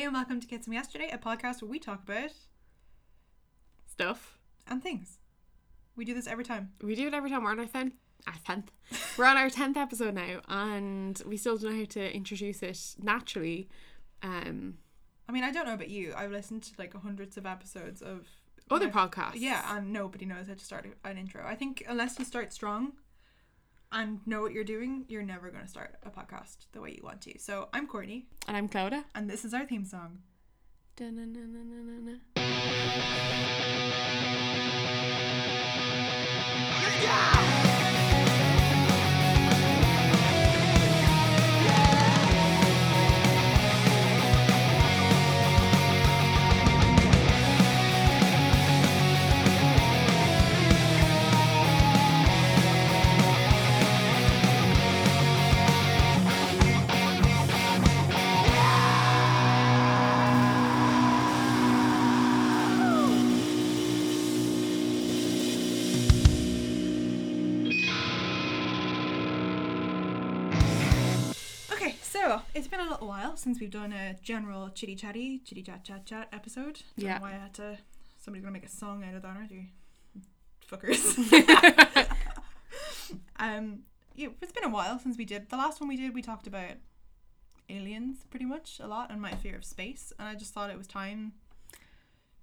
Hey, and welcome to Kids from Yesterday, a podcast where we talk about Stuff. and things. We do this every time. We do it every time. We're on our tenth. Our tenth. We're on our tenth episode now, and we still don't know how to introduce it naturally. Um, I mean, I don't know about you. I've listened to like hundreds of episodes of other my- podcasts. Yeah, and nobody knows how to start an intro. I think unless you start strong and know what you're doing, you're never going to start a podcast the way you want to. So I'm Courtney, And I'm Clodagh. and this is our theme song. Da-na-na-na-na-na. It's been a little while since we've done a general chitty chatty, chitty chat chat chat episode. Don't Yeah. why I had to. Somebody's gonna make a song out of that, aren't you? Fuckers. um, yeah, it's been a while since we did the last one we did. We talked about aliens pretty much a lot and my fear of space, and I just thought it was time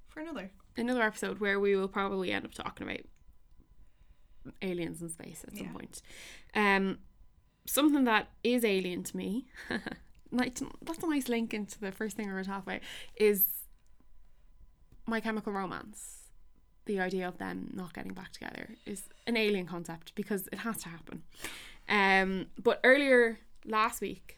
for another. Another episode where we will probably end up talking about aliens in space at some Yeah. point. Um, something that is alien to me, that's a nice link into the first thing to talk about, is My Chemical Romance. The idea of them not getting back together is an alien concept because it has to happen. Um, but earlier last week,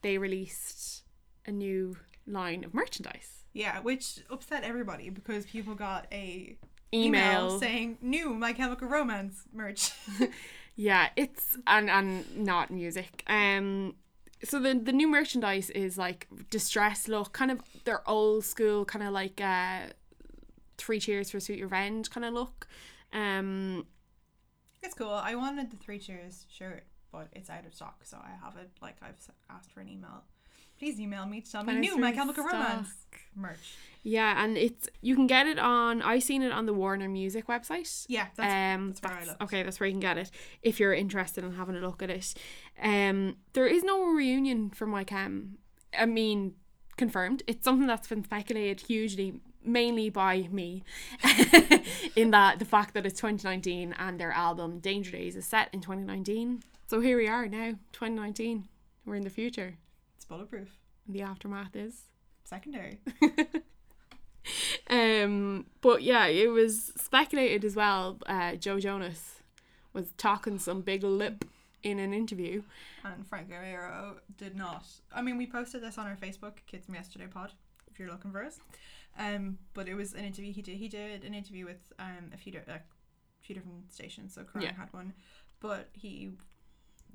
they released a new line of merchandise. Yeah, which upset everybody because people got a Email, email saying new My Chemical Romance merch. Yeah, it's and and not music. Um so the the new merchandise is like distress look, kind of their old school kind of like uh three cheers for sweet revenge kind of look. Um It's cool. I wanted the Three Cheers shirt, but it's out of stock, so I have it. Like I've asked for an email. Please email me to tell me new My Chemical stock. Romance merch. yeah, and it's you can get it on I seen it on the Warner Music website. Yeah, that's um, that's where I looked. okay, that's where you can get it if you're interested in having a look at it. Um, there is no reunion for My Chem. I mean, confirmed. It's something that's been speculated hugely, mainly by me, in that the fact that it's 2019 and their album Danger Days is set in 2019. So here we are now, 2019. We're in the future. Bulletproof. The aftermath is. Secondary. Um, but yeah, it was speculated as well. Uh, Joe Jonas was talking some big lip in an interview. and Frank Iero did not. I mean, we posted this on our Facebook, Kids from Yesterday Pod, if you're looking for us. Um, but it was an interview he did. He did an interview with um a few di- a few different stations. So Kerrang Yeah. had one, but he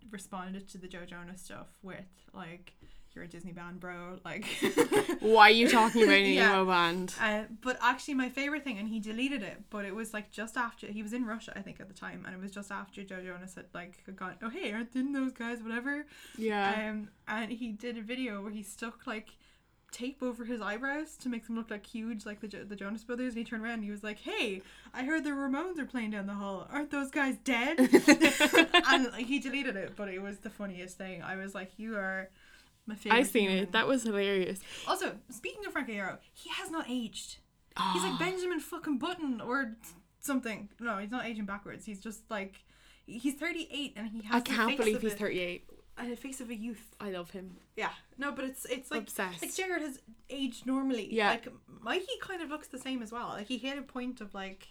responded to the Joe Jonas stuff with like, "You're a Disney band, bro." Like, Why are you talking about an Yeah. emo band? Uh, but actually, my favorite thing, and he deleted it, but it was like just after he was in Russia, I think, at the time, and it was just after Joe Jonas had like gone, "Oh hey, aren't didn't those guys whatever?" Yeah. Um, and he did a video where he stuck like tape over his eyebrows to make them look like huge, like the jo- the Jonas Brothers. And he turned around and he was like, "Hey, I heard the Ramones are playing down the hall. Aren't those guys dead?" and like he deleted it, but it was the funniest thing. I was like, "You are my favorite." I seen human." it. That was hilarious. Also, speaking of Frank Iero, he has not aged. He's Ah. like Benjamin fucking Button or something. No, he's not aging backwards. He's just like he's 38 and he has I can't face believe of he's 38. and the face of a youth. I love him. Yeah. No, but it's it's like Obsessed. like Gerard has aged normally. Yeah. Like Mikey kind of looks the same as well. Like he hit a point of like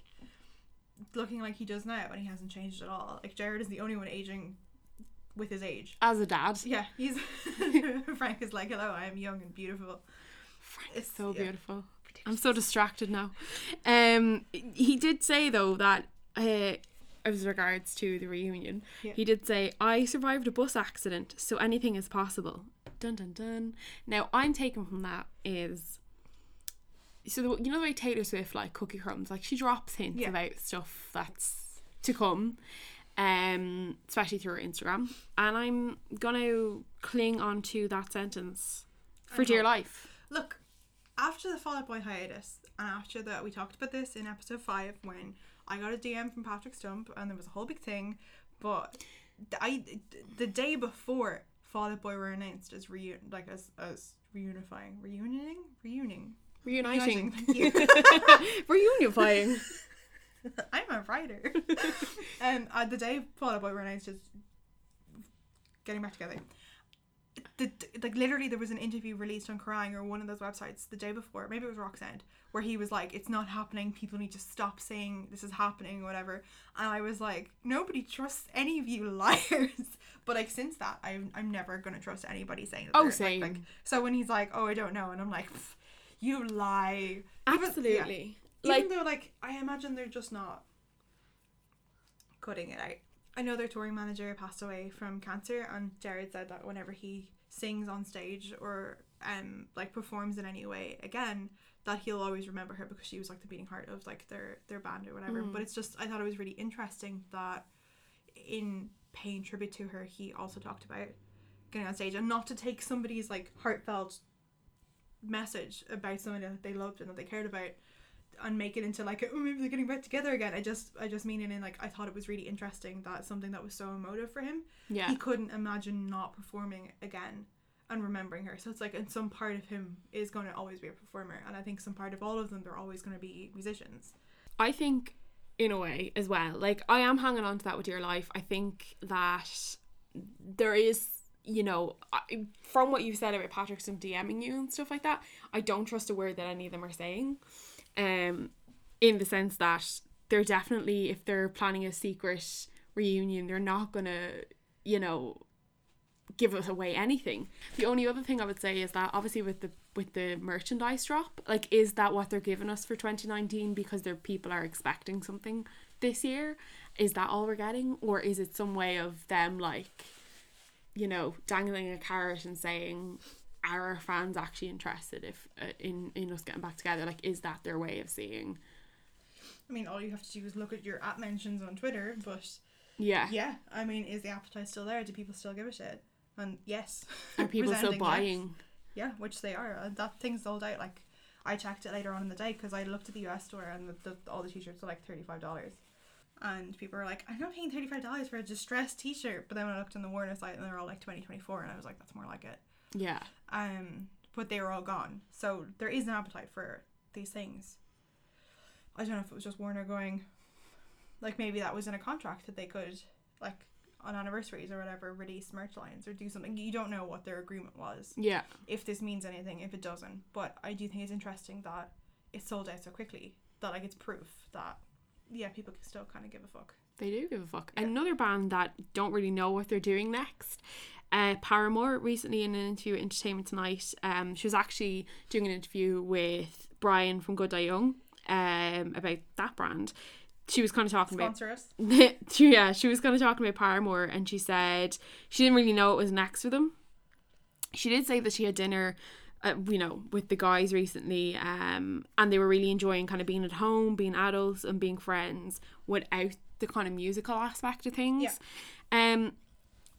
looking like he does now and he hasn't changed at all. Like Gerard is the only one aging with his age. As a dad. Yeah, he's Frank is like, "Hello, I am young and beautiful." Frank It's so yeah. beautiful. I'm so distracted now. Um, he did say though that uh, as regards to the reunion, Yeah. he did say, "I survived a bus accident, so anything is possible." Dun dun dun. Now I'm taking from that is. So the, you know the way Taylor Swift like cookie crumbs, like she drops hints Yeah. about stuff that's to come, um, especially through her Instagram, and I'm gonna cling on to that sentence for dear life. Look, after the Fall Out Boy hiatus, and after that, we talked about this in episode five when I got a DM from Patrick Stump, and there was a whole big thing. But I, the day before Fall Out Boy were announced as reun like as as reunifying, reuniting. Reuniting. Thank you. Reunifying. I'm a writer. um, uh, the day Fall Out Boy were announced as getting back together. The, like literally there was an interview released on Kerrang or one of those websites the day before maybe it was Rock Sound where he was like it's not happening people need to stop saying this is happening or whatever and I was like nobody trusts any of you liars but like since that I'm, I'm never gonna trust anybody saying that Oh, same. like, so when he's like oh I don't know and I'm like you lie Even- yeah. Absolutely. even though like I imagine they're just not cutting it out. I know their touring manager passed away from cancer, and Gerard said that whenever he sings on stage or um like performs in any way again, that he'll always remember her because she was like the beating heart of like their their band or whatever. Mm. But it's just I thought it was really interesting that in paying tribute to her, he also talked about getting on stage and not to take somebody's like heartfelt message about somebody that they loved and that they cared about and make it into like oh maybe they're getting back together again. I just I just mean it in like I thought it was really interesting that something that was so emotive for him yeah. he couldn't imagine not performing again and remembering her. So it's like and some part of him is going to always be a performer and I think some part of all of them they're always going to be musicians. I think in a way as well. Like I am hanging on to that with your life. I think that there is, you know, I, from what you said about Patrick some DMing you and stuff like that, I don't trust a word that any of them are saying. Um, in the sense that they're definitely if they're planning a secret reunion, they're not gonna, you know, give us away anything. The only other thing I would say is that obviously with the with the merchandise drop, like is that what they're giving us for 2019 because their people are expecting something this year? Is that all we're getting or is it some way of them like you know, dangling a carrot and saying are our fans actually interested if uh, in in us getting back together? Like is that their way of seeing I mean all you have to do is look at your at mentions on Twitter, but yeah. yeah, I mean is the appetite still there? Do people still give a shit? And yes. Are people still Resounding yes. buying? Yeah, which they are. Uh, That thing's sold out. Like, I checked it later on in the day because I looked at the US store and the, the, all the t-shirts are like thirty five dollars, and people were like, "I'm not paying thirty five dollars for a distressed t-shirt." But then when I looked on the Warner site and they're all like twenty twenty four, and I was like, "That's more like it." Yeah. Um, but they were all gone, so there is an appetite for these things. I don't know if it was just Warner going, like maybe that was in a contract that they could like on anniversaries or whatever release merch lines or do something. You don't know what their agreement was Yeah. if this means anything, if it doesn't. But I do think it's interesting that it sold out so quickly. That like it's proof that yeah, people can still kind of give a fuck. They do give a fuck. Yeah. Another band that don't really know what they're doing next. Uh, Paramore recently in an interview at Entertainment Tonight, um, she was actually doing an interview with Brian from Good Dye Young, um, about that brand. She was kind of talking about Sponsor us. yeah, she was kind of talking about Paramore, and she said she didn't really know what was next for them. She did say that she had dinner, uh, you know, with the guys recently, um, and they were really enjoying kind of being at home, being adults, and being friends without the kind of musical aspect of things. Yeah. Um,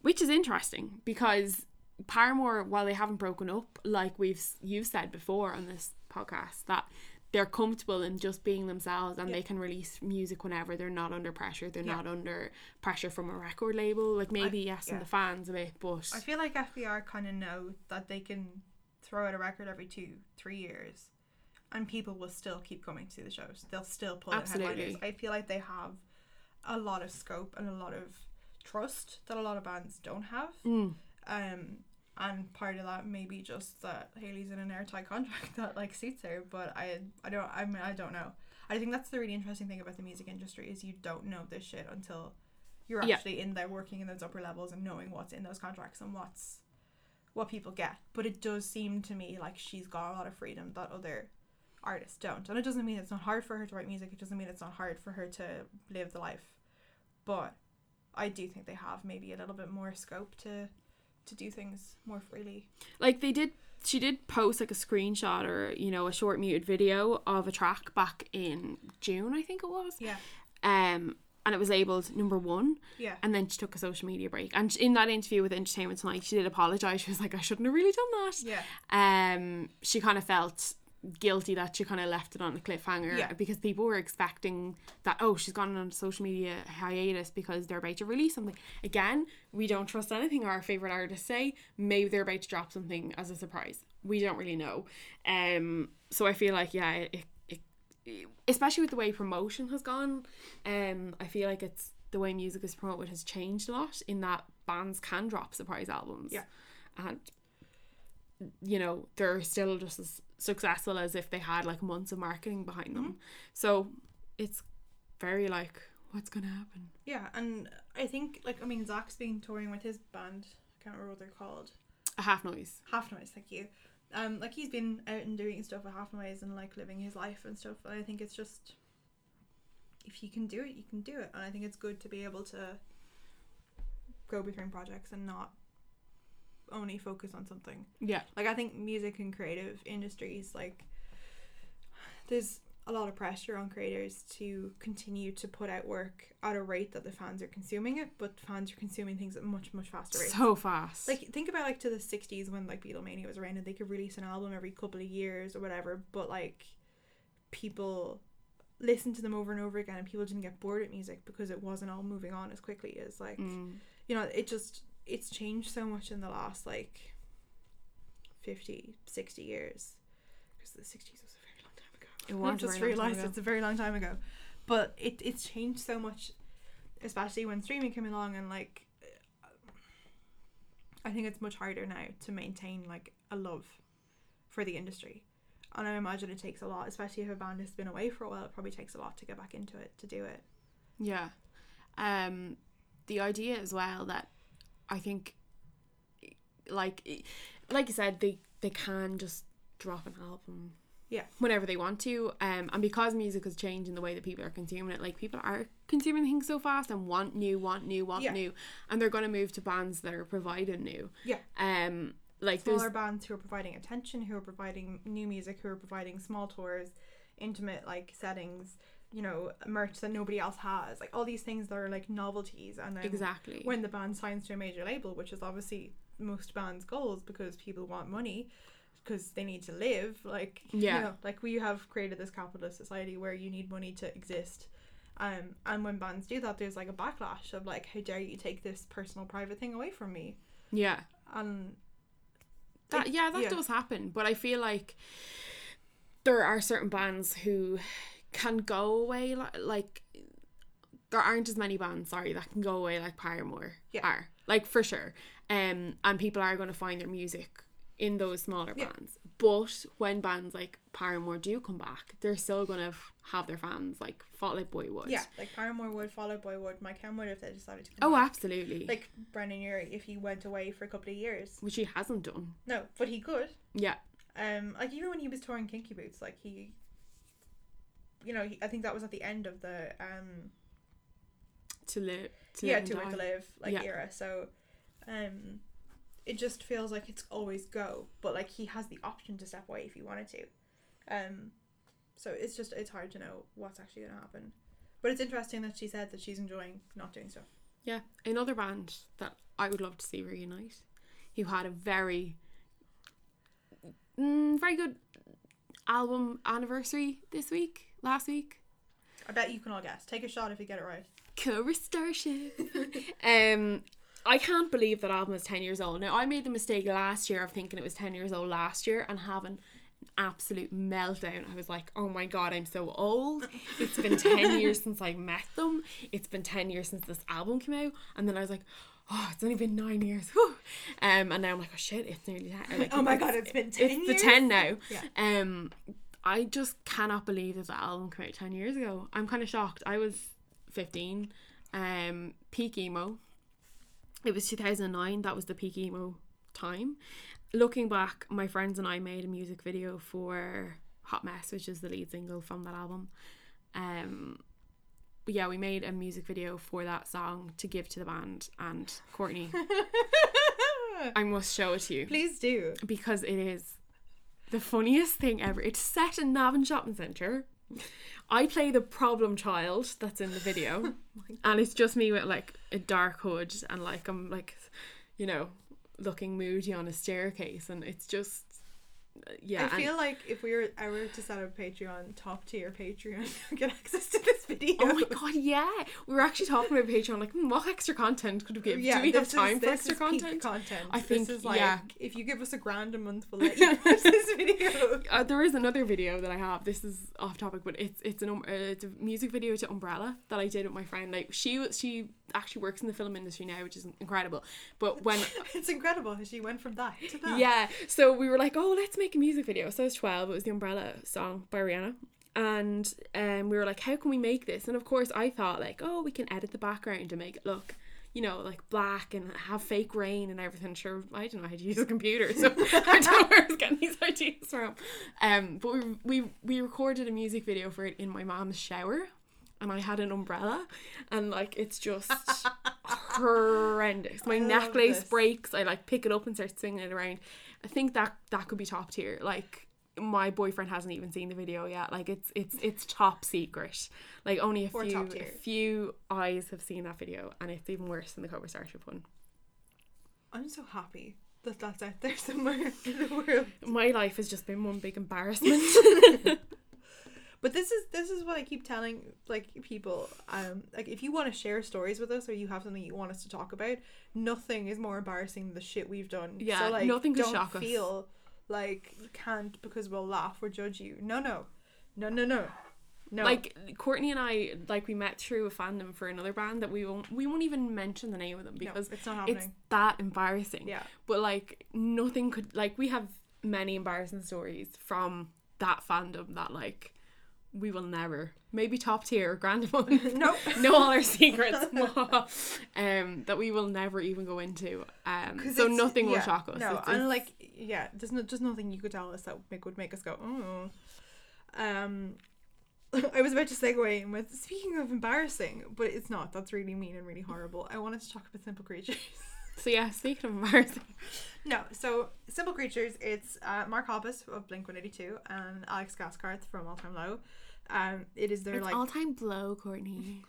which is interesting because Paramore, while they haven't broken up, like we've you've said before on this podcast, that they're comfortable in just being themselves and Yeah. they can release music whenever they're not under pressure. They're Yeah. not under pressure from a record label. Like maybe yes, yeah. and the fans a bit, but I feel like FBR kind of know that they can throw out a record every two, three years, and people will still keep coming to see the shows. They'll still pull in headliners. Absolutely. I feel like they have a lot of scope and a lot of trust that a lot of bands don't have. Mm, Um, and part of that maybe just that Hayley's in an airtight contract that like suits her. But I, I don't, I mean, I don't know. I think that's the really interesting thing about the music industry is you don't know this shit until you're Yeah. actually in there working in those upper levels and knowing what's in those contracts and what's what people get. But it does seem to me like she's got a lot of freedom that other artists don't. And it doesn't mean it's not hard for her to write music. It doesn't mean it's not hard for her to live the life. But I do think they have maybe a little bit more scope to to do things more freely. like they did. She did post like a screenshot or you know a short muted video of a track back in June, I think it was. Yeah. Um, and it was labeled number one. Yeah. and then she took a social media break. And in that interview with Entertainment Tonight, she did apologize. She was like, "I shouldn't have really done that." Yeah. Um, she kind of felt guilty that she kind of left it on a cliffhanger Yeah. because people were expecting that oh she's gone on a social media hiatus because they're about to release something. Again we don't trust anything our favorite artists say. Maybe they're about to drop something as a surprise. We don't really know. Um so i feel like yeah it, it, it especially with the way promotion has gone um i feel like it's the way music is promoted has changed a lot in that bands can drop surprise albums. Yeah. and you know they're still just as successful as if they had like months of marketing behind them so it's very like what's gonna happen Yeah, and I think like I mean Zac's been touring with his band. I can't remember what they're called. a half noise Half Noise, thank you. Um, like he's been out and doing stuff with Half Noise and like living his life and stuff. And I think it's just if you can do it, you can do it. And I think it's good to be able to go between projects and not only focus on something. yeah Like I think music and creative industries like there's a lot of pressure on creators to continue to put out work at a rate that the fans are consuming it, but fans are consuming things at much much faster rates. so fast like think about like to the 60s when like Beatlemania was around and they could release an album every couple of years or whatever, but like people listened to them over and over again and people didn't get bored of music because it wasn't all moving on as quickly as like Mm. you know it just it's changed so much in the last like 50 60 years. Because the 60s was a very long time ago. It was i've just very long time realized it's a very long time ago. But it, it's changed so much especially when streaming came along and like i think it's much harder now to maintain like a love for the industry. And i imagine it takes a lot especially if a band has been away for a while it probably takes a lot to get back into it to do it. Yeah. Um the idea as well that I think like like you said they they can just drop an album Yeah. whenever they want to um and because music has changed in the way that people are consuming it like people are consuming things so fast and want new want new want Yeah. new and they're going to move to bands that are providing new Yeah. um like there's smaller bands who are providing attention, who are providing new music, who are providing small tours, intimate like settings, you know, merch that nobody else has. Like all these things that are like novelties and then exactly when the band signs to a major label, which is obviously most bands' goals because people want money because they need to live. Like Yeah. you know, like we have created this capitalist society where you need money to exist. Um, and when bands do that, there's like a backlash of like, how dare you take this personal, private thing away from me? yeah And that yeah that yeah. does happen but i feel like there are certain bands who can go away like, like there aren't as many bands sorry that can go away like paramore Yeah. are like for sure um and people are going to find their music in those smaller Yeah. bands but when bands like paramore do come back they're still going to have their fans like Fall Out Boy would Yeah, like Paramore would, Fall Out Boy would, My Chem would if they decided to come oh back. absolutely Like Brendon Urie if he went away for a couple of years. which he hasn't done No, but he could. yeah Um, like even when he was touring Kinky Boots, like he, you know, he, I think that was at the end of the um, to live to yeah, live to. Work to Live like Yeah. era. So, um, it just feels like it's always go, but like he has the option to step away if he wanted to. Um, so it's just it's hard to know what's actually gonna happen. But it's interesting that she said that she's enjoying not doing stuff. Yeah, another band that I would love to see reunite, who had a very, mm, very good album anniversary this week, last week. I bet you can all guess. Take a shot if you get it right. Cobra Starship. um, I can't believe that album is ten years old. Now I made the mistake last year of thinking it was ten years old last year and having an absolute meltdown. I was like, oh my god, I'm so old. It's been ten years since I met them. It's been ten years since this album came out, and then I was like. Oh, it's only been nine years. Whew. Um, and now I'm like, oh shit, it's nearly ten. Like, Oh my God, it's been 10 It's years? the ten now. Yeah. Um, I just cannot believe that the album came out ten years ago. I'm kind of shocked. I was fifteen. Um, peak emo. It was two thousand nine. That was the peak emo time. Looking back, my friends and I made a music video for Hot Mess, which is the lead single from that album. Um, yeah, we made a music video for that song to give to the band, and Courtney, I must show it to you Please do. because it is the funniest thing ever. It's set in Navan Shopping Centre. I play the problem child that's in the video, oh and it's just me with like a dark hood and like I'm like, you know, looking moody on a staircase, and it's just yeah. I feel like if we were I were to set up Patreon, top tier Patreon, get access to this video. Oh my god, yeah. We were actually talking about Patreon, like, hmm, what extra content could we give? Do we have time is, for this extra content? content. I think, this is like yeah. if you give us a grand a month, we'll let you watch this video. Uh, there is another video that I have. This is off topic, but it's it's an um, uh, it's a music video to Umbrella that I did with my friend. Like she she actually works in the film industry now, which is incredible. But when it's incredible she went from that to that. yeah, so we were like, oh, let's make a music video. So I was twelve. It was the Umbrella song by Rihanna. And um, we were like, how can we make this? And of course, I thought like, oh, we can edit the background to make it look, you know, like black and have fake rain and everything. Sure, I don't know how to use a computer, so I don't know where I was getting these ideas from. Um, but we we we recorded a music video for it in my mom's shower, and I had an umbrella, and like it's just horrendous. My necklace this. breaks. I like pick it up and start swinging it around. I think that that could be top tier. Like my boyfriend hasn't even seen the video yet. Like it's it's it's top secret. Like only a Or few a few eyes have seen that video, and it's even worse than the Cobra Starship one. I'm so happy that that's out there somewhere in the world. My life has just been one big embarrassment. But this is this is what I keep telling like people. Um, like if you want to share stories with us or you have something you want us to talk about, nothing is more embarrassing than the shit we've done. Yeah, so, like, nothing could don't shock us. feel like you can't because we'll laugh or judge you. No, no, no, no, no, no. Like Courtney and I, like we met through a fandom for another band that we won't we won't even mention the name of them no, because it's not happening. it's that embarrassing. yeah, But like nothing could like we have many embarrassing stories from that fandom that like we will never maybe top tier or grand one nope. know all our secrets um that we will never even go into um so nothing will shock us No, It's- and like yeah, there's no, just nothing you could tell us that make, would make us go oh. Um, I was about to segue in with speaking of embarrassing, but it's not. That's really mean and really horrible. I wanted to talk about Simple Creatures. so yeah speaking of embarrassing no, so Simple Creatures, it's uh, Mark Hoppus of Blink One Eighty Two and Alex Gaskarth from All Time Low. Um, it is their it's like all time blow Courtney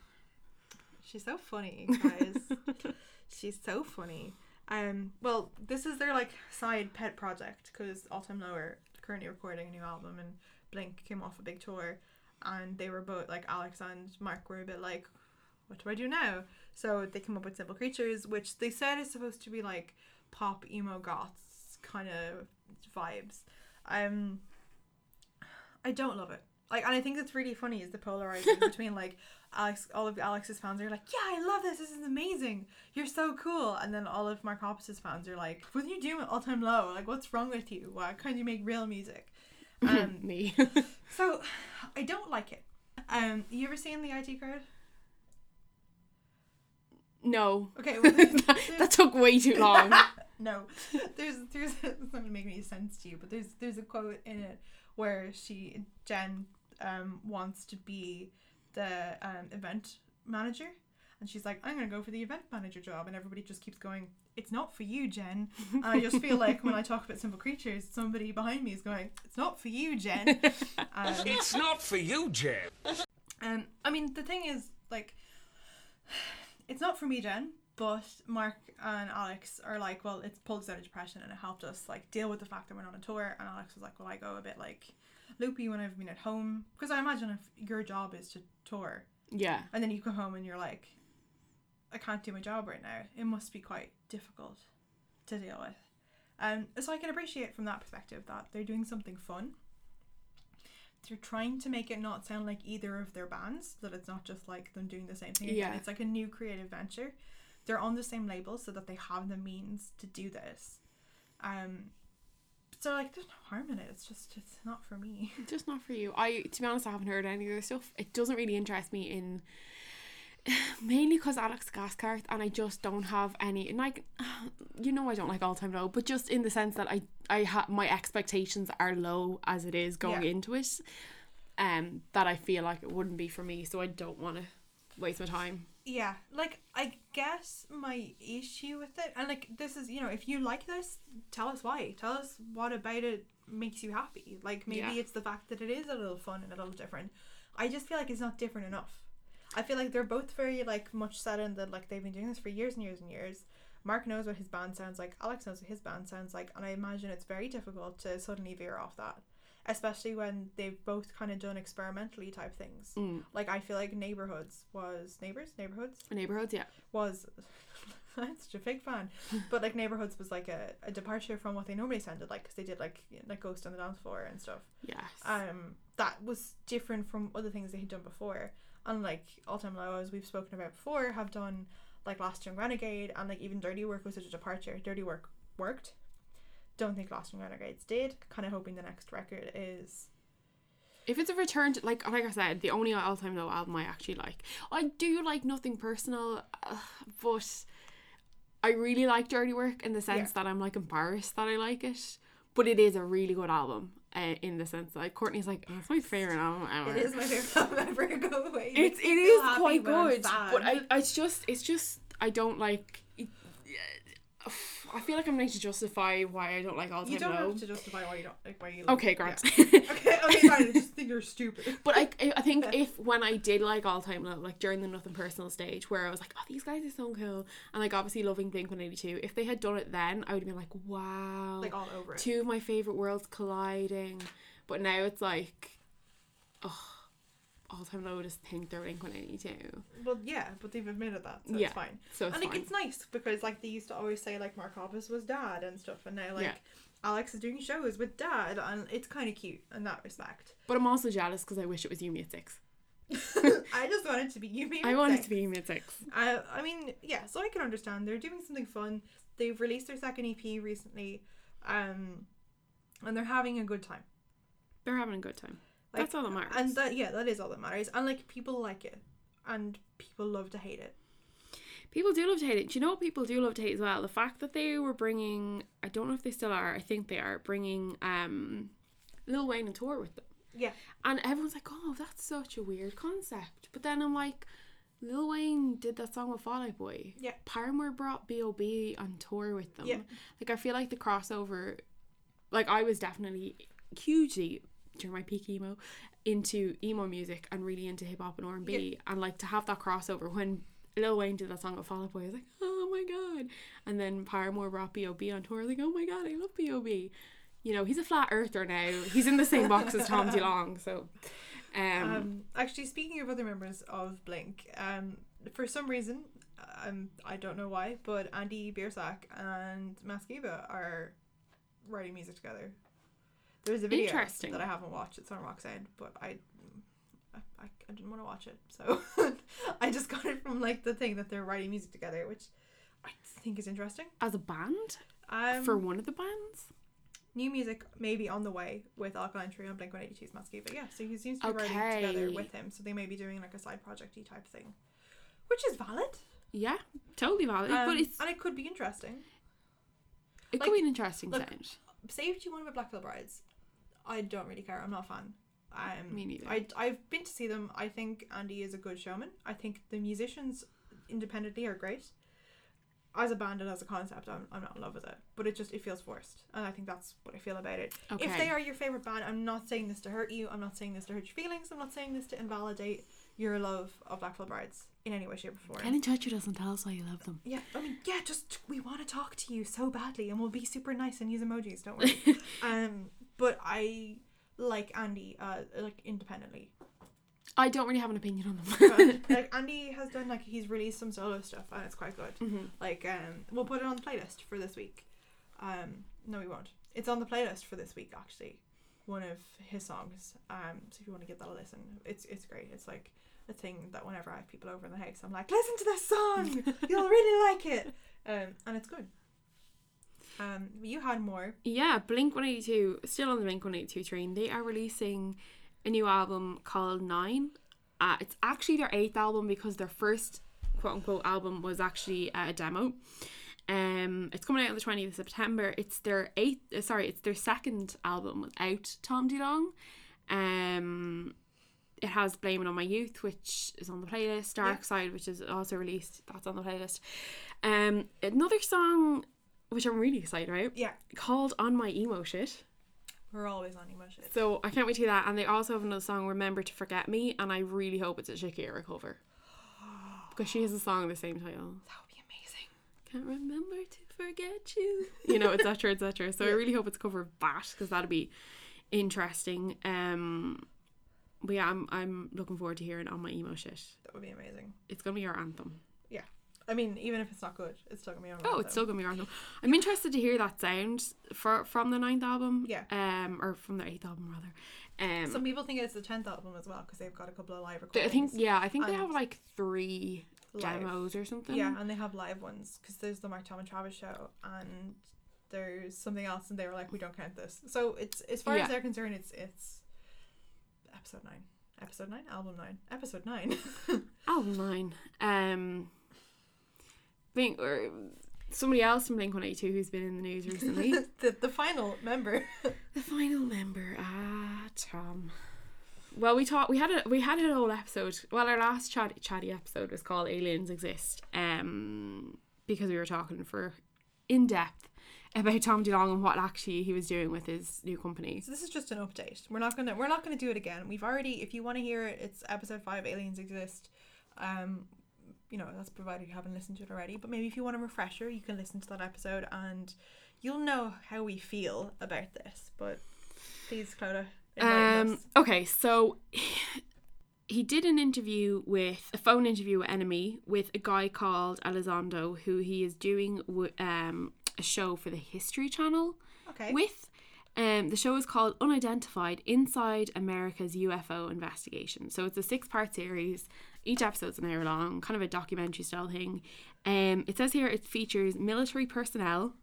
She's so funny, guys. She's so funny. Um, well, this is their like side pet project because All Time Low are currently recording a new album, and Blink came off a big tour, and they were both like Alex and Mark were a bit like, "What do I do now?" So they came up with Simple Creatures, which they said is supposed to be like pop emo goths kind of vibes. Um, I don't love it. Like, and I think it's really funny is the polarizing between like Alex, all of Alex's fans are like, yeah, I love this. This is amazing. You're so cool. And then all of Mark Hoppus's fans are like, what are you doing all time low? Like, what's wrong with you? Why can't you make real music? Um, me so I don't like it. Um, you ever seen the IT crowd? no Okay, well, there's, that, that took way too long no, there's there's it's not gonna make any sense to you, but there's there's a quote in it where she Jen um wants to be the um event manager, and she's like, I'm gonna go for the event manager job, and everybody just keeps going, it's not for you, Jen. And I just feel like when I talk about simple creatures, somebody behind me is going, it's not for you, Jen. Um, It's not for you, Jen. and I mean, the thing is, like, it's not for me, Jen, but Mark and Alex are like, well, it's pulled us out of depression and it helped us like deal with the fact that we're not on a tour. And Alex was like, well, I go a bit like loopy when I've been at home because I imagine if your job is to tour yeah and then you come home and you're like, I can't do my job right now. It must be quite difficult to deal with. Um, so I can appreciate from that perspective that they're doing something fun. They're trying to make it not sound like either of their bands, that it's not just like them doing the same thing again. Yeah. It's like a new creative venture. They're on the same label so that they have the means to do this. Um, so like, there's no harm in it. It's just it's not for me. just not for you. I, to be honest, I haven't heard any of their stuff. It doesn't really interest me in mainly because Alex Gaskarth, and I just don't have any. And like, you know, I don't like all time low, but just in the sense that I, I have my expectations are low as it is going Yeah. into it. Um, that I feel like it wouldn't be for me, so I don't want to waste my time. Yeah, like I guess my issue with it, and like this is, you know, if you like this, tell us why. Tell us what about it makes you happy. Like maybe Yeah. it's the fact that it is a little fun and a little different. I just feel like it's not different enough. I feel like they're both very like much set in that like they've been doing this for years and years and years. Mark knows what his band sounds like. Alex knows what his band sounds like, and I imagine it's very difficult to suddenly veer off that, especially when they've both kind of done experimentally type things. Mm. Like I feel like Neighborhoods was neighbors neighborhoods Neighborhoods, yeah. was. I'm such a big fan, but like Neighborhoods was like a, a departure from what they normally sounded like because they did like like Ghost on the Dance Floor and stuff Yes. um that was different from other things they had done before and like all time low as we've spoken about before have done like last young renegade and like even dirty work was such a departure dirty work worked don't think lost young renegades did kind of hoping the next record is if it's a return to like like I said, the only all time low album I actually like. I do like nothing personal, uh, but I really like Dirty Work in the sense that I'm like embarrassed that I like it. But it is a really good album. Uh, in the sense that like, Courtney's like oh, it's my favorite album ever. it is my favorite album ever go away It's it is quite good, but I, I it's just it's just I don't like. It, I feel like I'm going to justify why I don't like all time you don't have to justify why you don't like why you like Okay, yeah. Grant. okay okay fine I just think you're stupid But I, I think if when I did like all time low, like during the nothing personal stage, where I was like, oh, these guys are so cool, and like obviously loving Blink One Eighty Two. If they had done it then, I would have been like, wow, like all over it two of my favorite worlds colliding. But now it's like, oh, all time low. Just think they're Blink One Eighty Two. well yeah but they've admitted that so Yeah, it's fine So it's and like fine. it's nice because like they used to always say like Mark Hoppus was dad and stuff, and now like Yeah. Alex is doing shows with dad, and it's kind of cute in that respect. But I'm also jealous because I wish it was You Me at Six. I just want it to be you. I want it to be You Me at Six. Uh, I mean, yeah, so I can understand they're doing something fun. They've released their second EP recently, um, and they're having a good time. They're having a good time. Like, That's all that matters. And that yeah, that is all that matters. And like people like it, and people love to hate it. People do love to hate it. Do you know what people do love to hate as well? The fact that they were bringing, I don't know if they still are, I think they are, bringing um, Lil Wayne on tour with them. Yeah, And everyone's like, oh, that's such a weird concept. But then I'm like, Lil Wayne did that song with Fall Out Boy. Yeah. Paramore brought B.O.B. on tour with them. Yeah. Like, I feel like the crossover, like, I was definitely hugely, during my peak emo, into emo music and really into hip hop and R&B. And, like, to have that crossover when Lil Wayne did that song with Fall Out Boy, I was like, oh my god. And then Paramore brought B.O.B. on tour. I was like, oh my god, I love B.O.B. You know, he's a flat earther now. He's in the same box as Tom DeLong, so. Um, Um, actually, speaking of other members of Blink, um, for some reason, um, I don't know why, but Andy Biersack and Matt Skiba are writing music together. There's a video Interesting. that I haven't watched. It's on Rock Sound, but I, I, I, didn't want to watch it, so I just got it from like the thing that they're writing music together, which I think is interesting. as a band Um, for one of the bands. new music maybe on the way with Alkaline Trio and Blink 182's Muskie, but yeah, so he seems to be writing together with him, so they may be doing like a side projecty type thing, which is valid. Yeah, totally valid. Um, but it's and it could be interesting. it like, could be an interesting look, sound. Say what you want about Black Veil Brides, I don't really care. I'm not a fan. Um, Me neither. I I've been to see them. I think Andy is a good showman. I think the musicians independently are great. As a band and as a concept, I'm, I'm not in love with it, but it just it feels forced, and I think that's what I feel about it. If they are your favorite band, I'm not saying this to hurt you. I'm not saying this to hurt your feelings. I'm not saying this to invalidate your love of Black Veil Brides in any way, shape, or form. Get in touch with us and tell us why you love them. Yeah, I mean, yeah, just we want to talk to you so badly, and we'll be super nice and use emojis. Don't worry. um, but I like Andy, uh, like independently. I don't really have an opinion on them. But, like Andy has done like he's released some solo stuff, and it's quite good. Mhm. Like, um, we'll put it on the playlist for this week. Um, no, we won't. It's on the playlist for this week, actually. One of his songs. Um, so if you want to give that a listen, it's it's great. It's like a thing that whenever I have people over in the house, I'm like, listen to this song. You'll really like it. Um, and it's good. Um, you had more. Yeah, Blink 182, still on the Blink 182 train, they are releasing a new album called Nine. Uh, it's actually their eighth album because their first quote unquote album was actually uh, a demo. Um, it's coming out on the 20th of September. It's their eighth, uh, sorry, it's their second album without Tom DeLonge. Um, it has Blame It On My Youth, which is on the playlist. Dark Yeah. Side, which is also released, that's on the playlist. Um, another song, which I'm really excited about, Yeah, called On My Emo Shit. we're always on emotion. So I can't wait to hear that. And they also have another song, Remember to Forget Me, and I really hope it's a Shakira cover. Because she has a song of the same title. That would be amazing. Can't remember to forget you. You know, etc. etc. So I really hope it's a cover of Bat because that'd be interesting. Um, but yeah, I'm I'm looking forward to hearing on my emo shit. That would be amazing. It's gonna be our anthem. I mean, even if it's not good, it's still gonna be on. Oh, it's still gonna be our. I'm interested to hear that sound for from the ninth album. Yeah. Um, or from the eighth album rather. Um, Some people think it's the tenth album as well because they've got a couple of live I recordings. think yeah, I think they have like three live. demos or something. Yeah, and they have live ones because there's the Mark Tom and Travis show, and there's something else, and they were like, we don't count this. So it's as far Yeah. as they're concerned, it's it's episode nine, episode nine, album nine, episode nine. Album nine. Um, Blink or somebody else from Blink One Eighty Two who's been in the news recently. the the final member. the final member, ah, Tom. Well, we talked. we had a we had an whole episode. Well, our last chat, chatty episode was called "Aliens Exist," um, because we were talking for in depth about Tom DeLonge and what actually he was doing with his new company. So this is just an update. We're not gonna we're not gonna do it again. We've already if you want to hear it, it's episode five. Aliens exist. Um, you know that's provided you haven't listened to it already. But maybe if you want a refresher, you can listen to that episode and you'll know how we feel about this. But please, Clodagh, Um, okay, so he did an interview with a phone interview with NME with a guy called Elizondo, who he is doing w- um, a show for the History Channel Okay. with. Um, the show is called Unidentified Inside America's UFO Investigation. So it's a six part series. Each episode's an hour long, kind of a documentary style thing. Um, it says here it features military personnel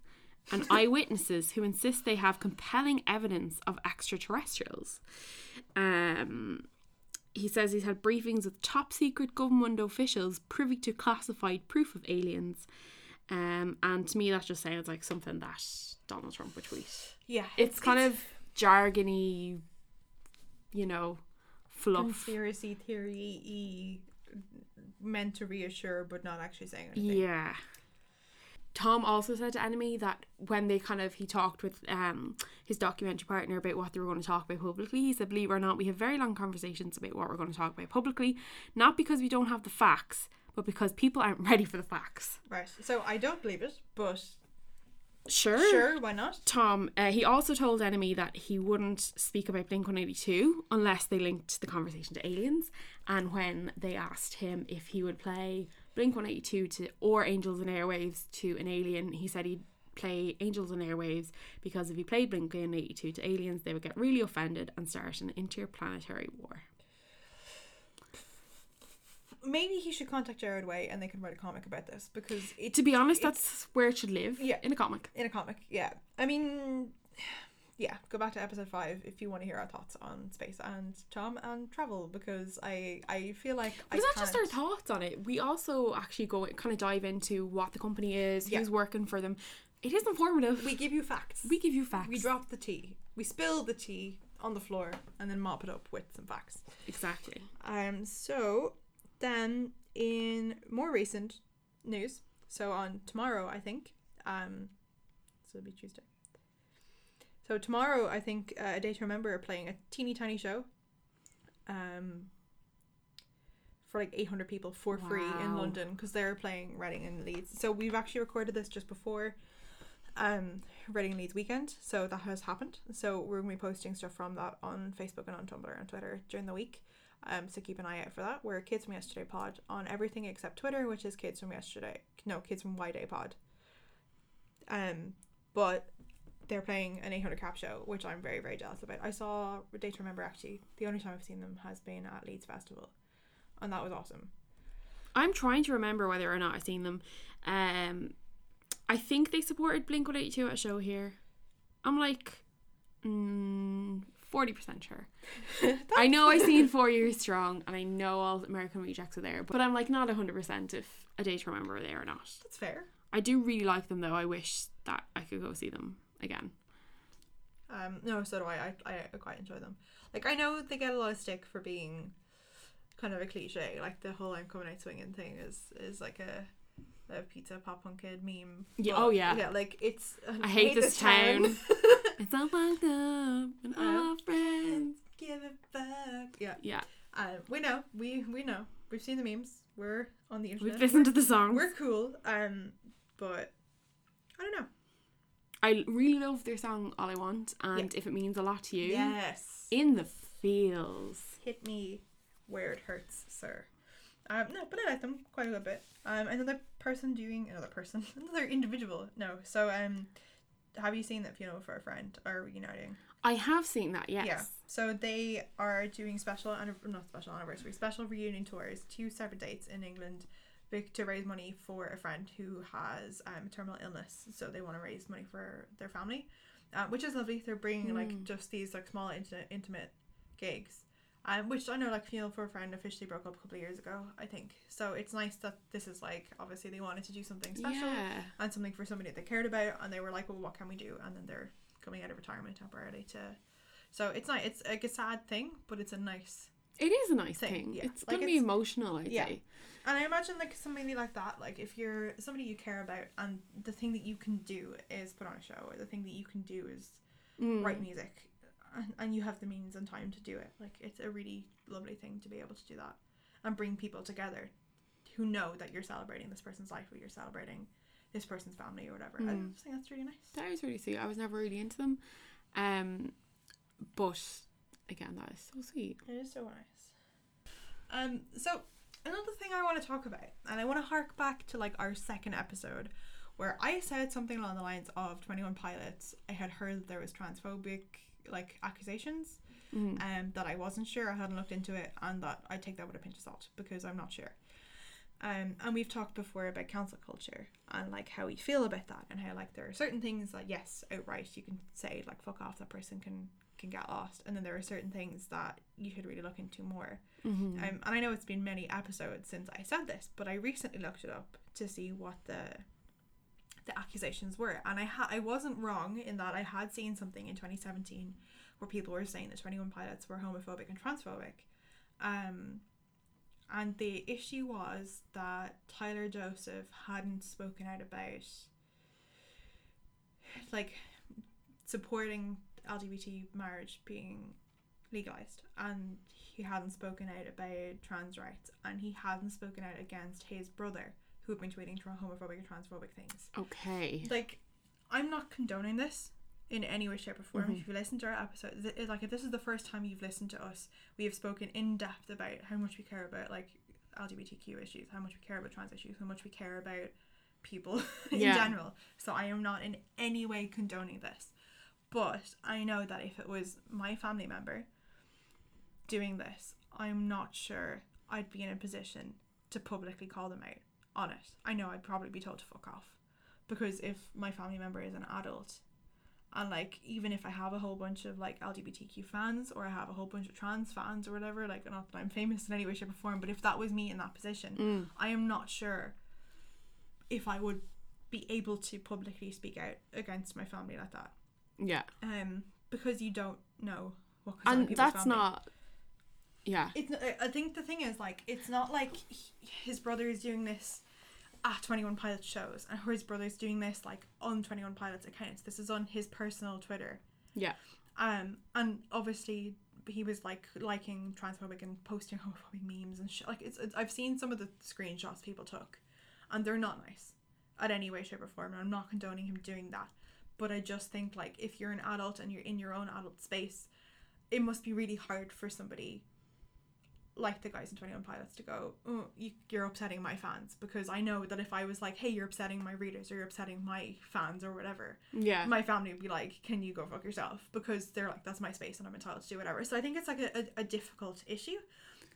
and eyewitnesses who insist they have compelling evidence of extraterrestrials. Um, he says he's had briefings with top secret government officials privy to classified proof of aliens. Um, and to me, that just sounds like something that Donald Trump would tweet. yeah, It's kind of jargony, you know, fluff. conspiracy theory meant to reassure but not actually saying anything. Yeah. Tom also said to NME that when they kind of he talked with um his documentary partner about what they were going to talk about publicly, he said, "Believe it or not, we have very long conversations about what we're going to talk about publicly, not because we don't have the facts, but because people aren't ready for the facts." Right. So I don't believe it, but Sure. sure, why not? Tom, uh, he also told NME that he wouldn't speak about Blink 182 unless they linked the conversation to aliens. And when they asked him if he would play Blink 182 to or Angels and Airwaves to an alien, he said he'd play Angels and Airwaves because if he played Blink 182 to aliens, they would get really offended and start an interplanetary war. Maybe he should contact Gerard Way and they can write a comic about this because it To be honest, that's where it should live. Yeah. In a comic. in a comic. Yeah, I mean, yeah. Go back to episode five if you want to hear our thoughts on space and Tom and travel because I I feel like I But it's not just our thoughts on it. We also actually go kind of dive into what the company is, Yeah. who's working for them. It is informative. We give you facts. We give you facts. we drop the tea. We spill the tea on the floor and then mop it up with some facts. exactly. Um. So then, in more recent news, so on tomorrow, I think. Um. So it'll be Tuesday. So tomorrow, I think uh, a day to remember are playing a teeny tiny show. Um. For like eight hundred people for free in London because they're playing Reading and Leeds. So we've actually recorded this just before. Um, Reading and Leeds weekend, so that has happened. So we're gonna be posting stuff from that on Facebook and on Tumblr and Twitter during the week. Um, so keep an eye out for that. We're Kids from Yesterday Pod on everything except Twitter, which is Kids from Yesterday. No, Kids from Y Day Pod. Um, but they're playing an 800 cap show, which I'm very very jealous about. I saw Day to Remember actually. The only time I've seen them has been at Leeds Festival, and that was awesome. I'm trying to remember whether or not I've seen them. Um, I think they supported Blink 182 at a show here. I'm like mm, 40% sure. I know I've seen Four Years Strong and I know all American Rejects are there, but I'm like not 100% if A Day to Remember are there or not. That's fair. I do really like them though. I wish that I could go see them again. Um, no, so do I. I. I quite enjoy them. Like I know they get a lot of stick for being kind of a cliche. Like the whole "I'm coming out swinging" thing is is like a a pizza pop punk kid meme. Yeah, But, oh, yeah. Yeah, like it's. I hate this town. It's all fucked up and all Uh, our friends. Give it back. Yeah. Yeah, Um, we know. We we know. We've seen the memes. We're on the internet. we've listened to the songs. We're cool. Um, but I don't know. I really love their song All I Want and if it means a lot to you. Yes. In the feels. Hit me where it hurts, sir. Um, no, but I like them quite a good bit. Um, another person doing another person, another individual. No, so um, have you seen that funeral for a friend are reuniting? I have seen that, yes. Yeah. So they are doing special, annib- not special anniversary, special reunion tours, two separate dates in England, to raise money for a friend who has um, terminal illness. So they want to raise money for their family, uh, which is lovely. They're bringing like just these like small intimate, intimate gigs. Um, which I know, like, Funeral for a Friend officially broke up a couple of years ago, I think. So it's nice that this is like, obviously, they wanted to do something special Yeah. and something for somebody that they cared about, and they were like, "Well, what can we do?" And then they're coming out of retirement temporarily to. So it's not. It's like a sad thing, but it's a nice. It is a nice Thing, thing. yeah. It's Like, gonna be emotional, I'd Yeah. say. And I imagine like somebody like that, like if you're somebody you care about, and the thing that you can do is put on a show, or the thing that you can do is Mm. write music, and, and you have the means and time to do it. Like it's a really lovely thing to be able to do that, and bring people together, who know that you're celebrating this person's life, or you're celebrating this person's family, or whatever. I Mm. just think that's really nice. That is really sweet. I was never really into them. Um but again that is so sweet. It is so nice. Um, so another thing I want to talk about, and I want to hark back to like our second episode, where I said something along the lines of Twenty One Pilots. I had heard that there was transphobic like accusations, Mm. um, that I wasn't sure. I hadn't looked into it, and that I take that with a pinch of salt because I'm not sure. Um, and we've talked before about cancel culture and like how we feel about that, and how like there are certain things that yes, outright you can say like fuck off, that person can can get lost, and then there are certain things that you should really look into more. Mm-hmm. Um, and I know it's been many episodes since I said this, but I recently looked it up to see what the the accusations were, and I ha- I wasn't wrong in that I had seen something in 2017 where people were saying that 21 pilots were homophobic and transphobic. Um, and the issue was that Tyler Joseph hadn't spoken out about like supporting LGBT marriage being legalized and he hadn't spoken out about trans rights and he hadn't spoken out against his brother who had been tweeting homophobic and transphobic things. Okay. like i'm not condoning this in any way shape or form. Mm-hmm. If you listen to our episode th- like if this is the first time you've listened to us we have spoken in depth about how much we care about like lgbtq issues how much we care about trans issues how much we care about people in Yeah. general. So i am not in any way condoning this but i know that if it was my family member doing this i'm not sure i'd be in a position to publicly call them out on it i know i'd probably be told to fuck off because if my family member is an adult and like even if I have a whole bunch of like LGBTQ fans or I have a whole bunch of trans fans or whatever, like not that I'm famous in any way, shape, or form, but if that was me in that position, Mm. I am not sure if I would be able to publicly speak out against my family like that. Yeah. Um, because you don't know what goes And that's family. not Yeah. It's. I think the thing is like it's not like he- his brother is doing this at Twenty One Pilots shows, and his brother's doing this like on Twenty One Pilots accounts. This is on his personal Twitter. Yeah. Um, and obviously he was like liking transphobic and posting homophobic memes and shit. Like it's, it's. I've seen some of the screenshots people took, and they're not nice, at any way, shape, or form. And I'm not condoning him doing that, but I just think like if you're an adult and you're in your own adult space, it must be really hard for somebody like the guys in 21 Pilots to go, oh, you, you're upsetting my fans because I know that if I was like, hey, you're upsetting my readers or you're upsetting my fans or whatever, Yeah. my family would be like, can you go fuck yourself? Because they're like, that's my space and I'm entitled to do whatever. So I think it's like a, a, a difficult issue.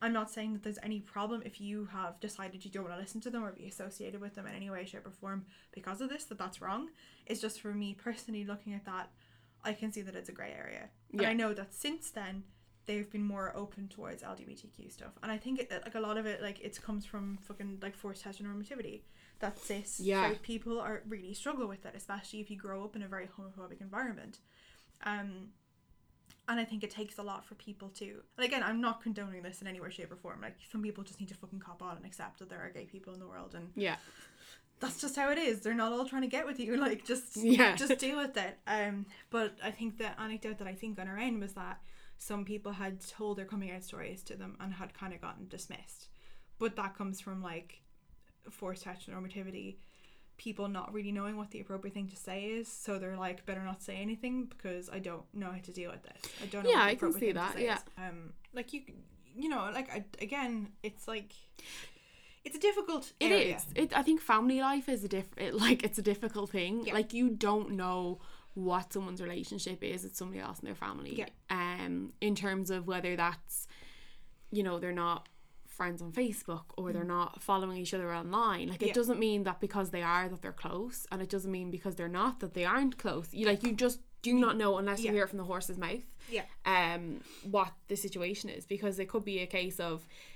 I'm not saying that there's any problem if you have decided you don't want to listen to them or be associated with them in any way, shape, or form because of this, that that's wrong. It's just for me personally looking at that, I can see that it's a grey area. And Yeah. I know that since then, they've been more open towards LGBTQ stuff. And I think it, like a lot of it, like it comes from fucking like forced heteronormativity. That cis Yeah. people are really struggle with it, especially if you grow up in a very homophobic environment. Um, and I think it takes a lot for people to. And again, I'm not condoning this in any way, shape, or form. Like some people just need to fucking cop on and accept that there are gay people in the world, and Yeah. that's just how it is. They're not all trying to get with you. Like just Yeah. just deal with it. Um, but I think the anecdote that I think on our end was that some people had told their coming out stories to them and had kind of gotten dismissed. But that comes from like forced heteronormativity people not really knowing what the appropriate thing to say is so they're like better not say anything because i don't know how to deal with this i don't know Yeah, what the I can see that, yeah. is. um like you you know like I, again it's like it's a difficult It area. is. It. I think family life is a diff. It, like it's a difficult thing. Yeah. Like you don't know what someone's relationship is with somebody else in their family. Yeah. Um, in terms of whether that's, you know, they're not friends on Facebook or they're not following each other online. Like it Mm. Yeah. doesn't mean that because they are that they're close, and it doesn't mean because they're not that they aren't close. You like you just do not know unless Yeah. you hear it from the horse's mouth yeah um what the situation is because it could be a case of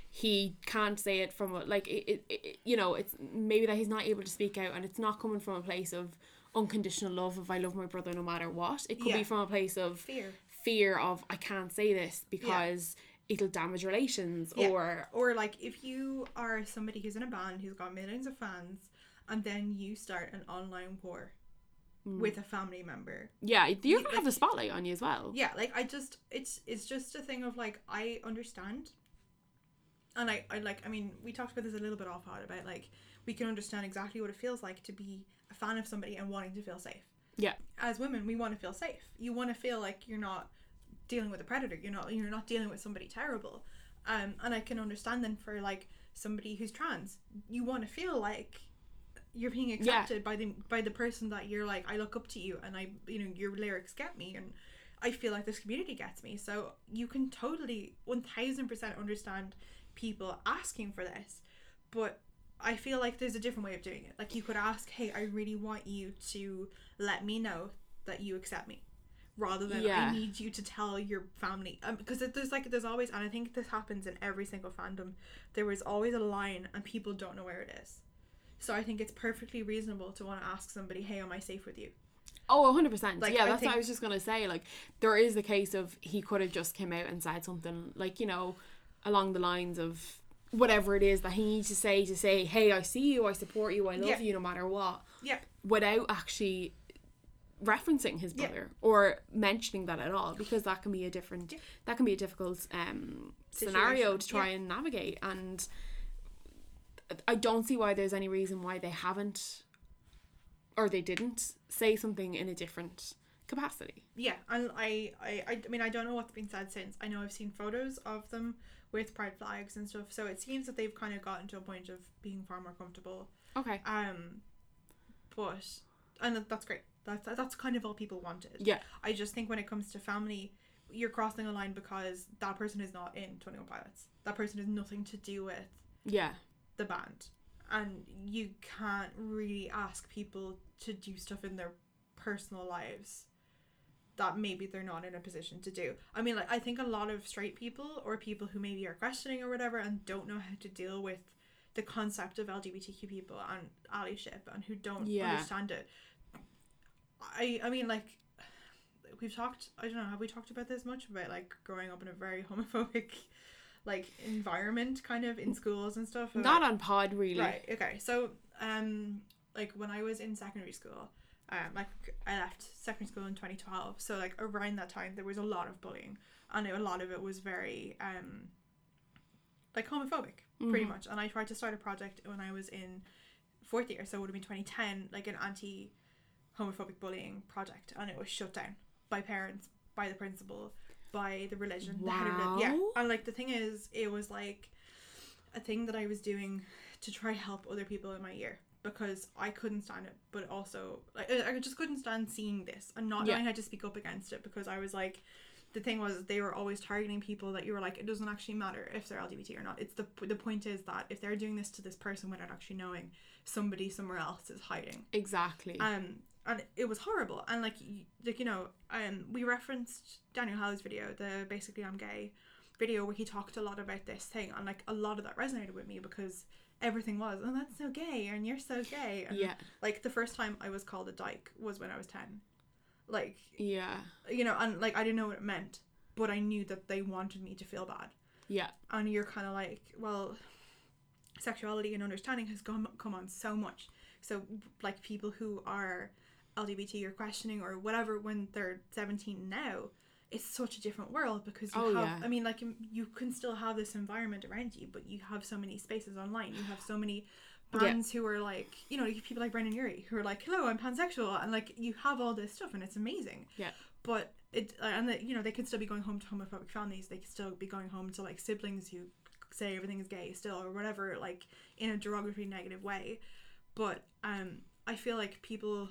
he can't say it from a, like it, it, it you know it's maybe that he's not able to speak out and it's not coming from a place of unconditional love of I love my brother no matter what it could Yeah. be from a place of fear fear of I can't say this because it'll damage relations Yeah. or or like if you are somebody who's in a band who's got millions of fans and then you start an online war Mm. with a family member. Yeah you're You- gonna have the spotlight on you as well. Yeah like i just it's it's just a thing of like i understand. And i i like i mean we talked about this a little bit off pod about like we can understand exactly what it feels like to be a fan of somebody and wanting to feel safe. Yeah. As women we want to feel safe. You want to feel like you're not dealing with a predator you're not you're not dealing with somebody terrible. Um and i can understand then for like somebody who's trans you want to feel like you're being accepted by the by the person that you're like I look up to you and I you know your lyrics get me and I feel like this community gets me. So you can totally 1000% understand people asking for this but I feel like there's a different way of doing it. Like you could ask hey I really want you to let me know that you accept me rather than Yeah. I need you to tell your family um, because it, there's like there's always and I think this happens in every single fandom there is always a line and people don't know where it is so I think it's perfectly reasonable to want to ask somebody hey am I safe with you Oh, 100%. Like, yeah, I that's think- what I was just going to say. Like, there is the case of he could have just came out and said something, like, you know, along the lines of whatever it is that he needs to say to say, hey, I see you, I support you, I love Yeah. you no matter what, yeah without actually referencing his Yeah. brother or mentioning that at all because that can be a different Yeah. that can be a difficult um scenario to try yeah. and navigate and I don't see why there's any reason why they haven't or they didn't say something in a different capacity. yeah and I, I I mean I don't know what's been said since I know I've seen photos of them with pride flags and stuff so it seems that they've kind of gotten to a point of being far more comfortable Okay. um but and that's great that's that's kind of all people wanted Yeah. I just think when it comes to family, you're crossing a line because that person is not in 21 Pilots. That person has nothing to do with Yeah. the band. And you can't really ask people to do stuff in their personal lives that maybe they're not in a position to do. I mean, like, I think a lot of straight people or people who maybe are questioning or whatever and don't know how to deal with the concept of LGBTQ people and allyship and who don't Yeah. understand it. I I mean like we've talked I don't know have we talked about this much about like growing up in a very homophobic like environment kind of in schools and stuff Not on pod really. right okay so um like when I was in secondary school um like I left secondary school in 2012 so like around that time there was a lot of bullying and a lot of it was very um like homophobic pretty Mhm. much and I tried to start a project when I was in fourth year so it would have been 2010 like an anti homophobic bullying project and it was shut down by parents by the principal by the religion the head of yeah and like the thing is it was like a thing that I was doing to try help other people in my year because I couldn't stand it but also like I I just couldn't stand seeing this and not Yeah. knowing how to speak up against it because I was like the thing was they were always targeting people that you were like it doesn't actually matter if they're LGBT or not it's the the point is that if they're doing this to this person without actually knowing somebody somewhere else is hiding Exactly. um and it was horrible and like like you know um we referenced Daniel Howell's video the basically I'm gay video where he talked a lot about this thing and like a lot of that resonated with me because everything was oh that's so gay and you're so gay and yeah. like the first time I was called a dyke was when I was 10 like Yeah. you know and like I didn't know what it meant but I knew that they wanted me to feel bad Yeah. and you're kind of like well sexuality and understanding has come come on so much so like people who are lgbt or questioning or whatever when they're 17 now it's such a different world because you Oh, have yeah. i mean like you- can still have this environment around you but you have so many spaces online. You have so many bands who are like you know people like Brendon Urie who are like hello I'm pansexual and like you have all this stuff and it's amazing. Yeah. but it uh, and that you know they could still be going home to homophobic families. They could still be going home to like siblings who say everything is gay still or whatever like in a derogatory negative way. But um I feel like people